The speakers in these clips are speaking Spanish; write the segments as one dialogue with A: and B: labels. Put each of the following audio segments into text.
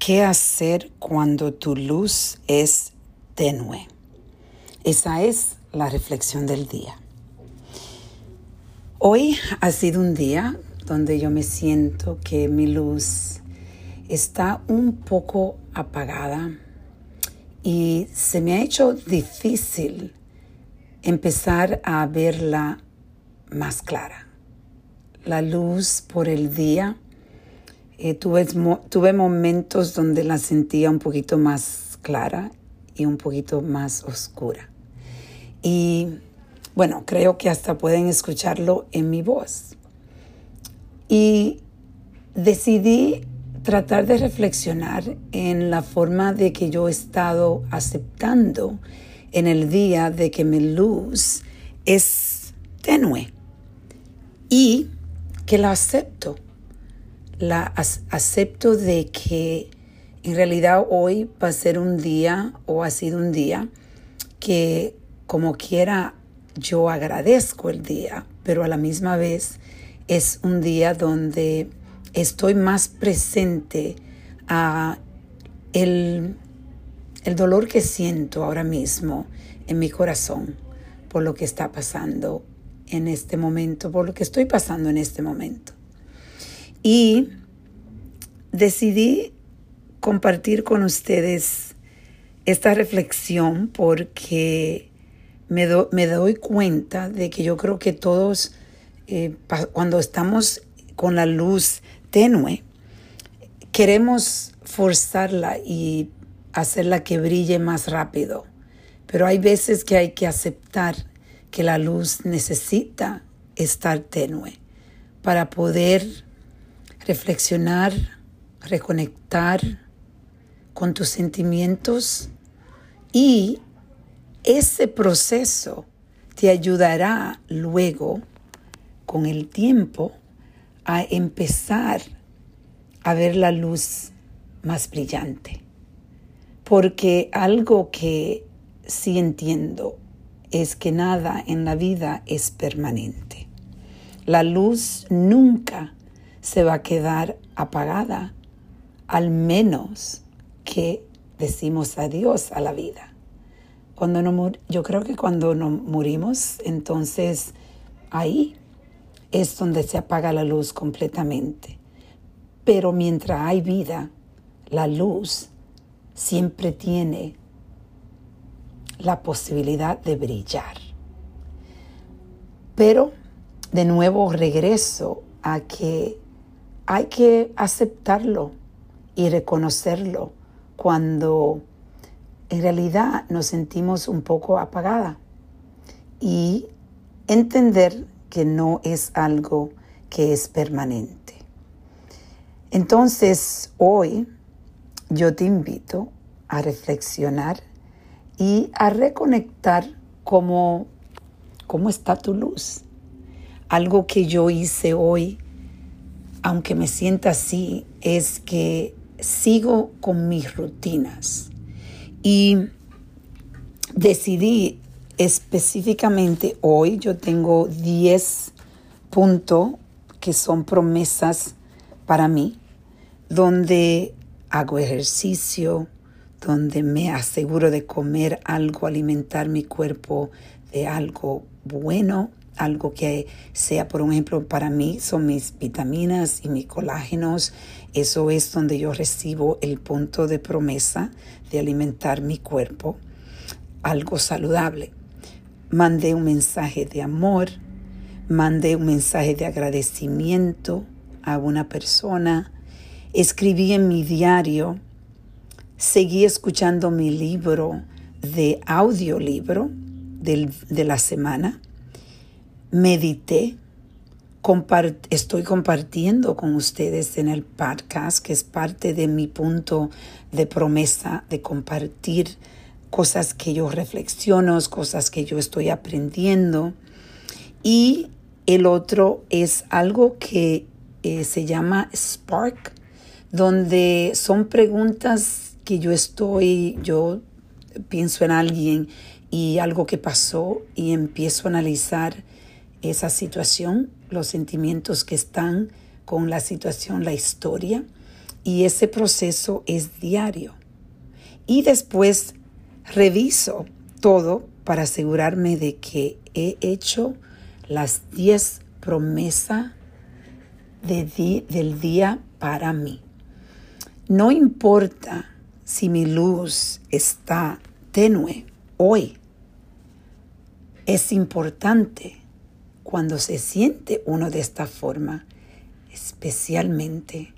A: ¿Qué hacer cuando tu luz es tenue? Esa es la reflexión del día. Hoy ha sido un día donde yo me siento que mi luz está un poco apagada y se me ha hecho difícil empezar a verla más clara. La luz por el día eh, tuve, tuve momentos donde la sentía un poquito más clara y un poquito más oscura. Y bueno, creo que hasta pueden escucharlo en mi voz. Y decidí tratar de reflexionar en la forma de que yo he estado aceptando en el día de que mi luz es tenue y que la acepto la acepto de que en realidad hoy va a ser un día o ha sido un día que como quiera yo agradezco el día, pero a la misma vez es un día donde estoy más presente a el, el dolor que siento ahora mismo en mi corazón por lo que está pasando en este momento, por lo que estoy pasando en este momento. Y decidí compartir con ustedes esta reflexión porque me, doy cuenta de que yo creo que todos, eh, cuando estamos con la luz tenue, queremos forzarla y hacerla que brille más rápido. Pero hay veces que hay que aceptar que la luz necesita estar tenue para poder reflexionar, reconectar con tus sentimientos y ese proceso te ayudará luego, con el tiempo, a empezar a ver la luz más brillante. Porque algo que sí entiendo es que nada en la vida es permanente. La luz nunca se va a quedar apagada, al menos que decimos adiós a la vida. Cuando no yo creo que cuando no morimos, entonces ahí es donde se apaga la luz completamente. Pero mientras hay vida, la luz siempre tiene la posibilidad de brillar. Pero de nuevo regreso a que hay que aceptarlo y reconocerlo cuando en realidad nos sentimos un poco apagada y entender que no es algo que es permanente. Entonces, hoy yo te invito a reflexionar y a reconectar cómo, cómo está tu luz. Algo que yo hice hoy aunque me sienta así, es que sigo con mis rutinas. Y decidí específicamente hoy, yo tengo 10 puntos que son promesas para mí, donde hago ejercicio, donde me aseguro de comer algo, alimentar mi cuerpo de algo bueno, algo que sea, por ejemplo, para mí son mis vitaminas y mis colágenos. Eso es donde yo recibo el punto de promesa de alimentar mi cuerpo, algo saludable. Mandé un mensaje de amor, mandé un mensaje de agradecimiento a una persona, escribí en mi diario, seguí escuchando mi libro de audiolibro de la semana medité, estoy compartiendo con ustedes en el podcast, que es parte de mi punto de promesa de compartir cosas que yo reflexiono, cosas que yo estoy aprendiendo. Y el otro es algo que eh, se llama Spark, donde son preguntas que yo estoy, yo pienso en alguien y algo que pasó y empiezo a analizar esa situación, los sentimientos que están con la situación, la historia, Y ese proceso es diario. Y después reviso todo para asegurarme de que he hecho las 10 promesas de del día para mí. No importa si mi luz está tenue hoy. Es importante cuando se siente uno de esta forma, especialmente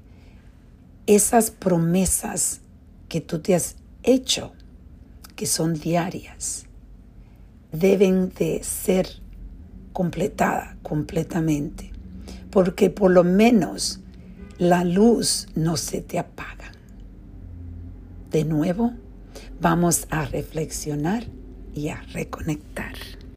A: esas promesas que tú te has hecho, que son diarias, deben de ser completadas completamente, porque por lo menos la luz no se te apaga. De nuevo, vamos a reflexionar y a reconectar.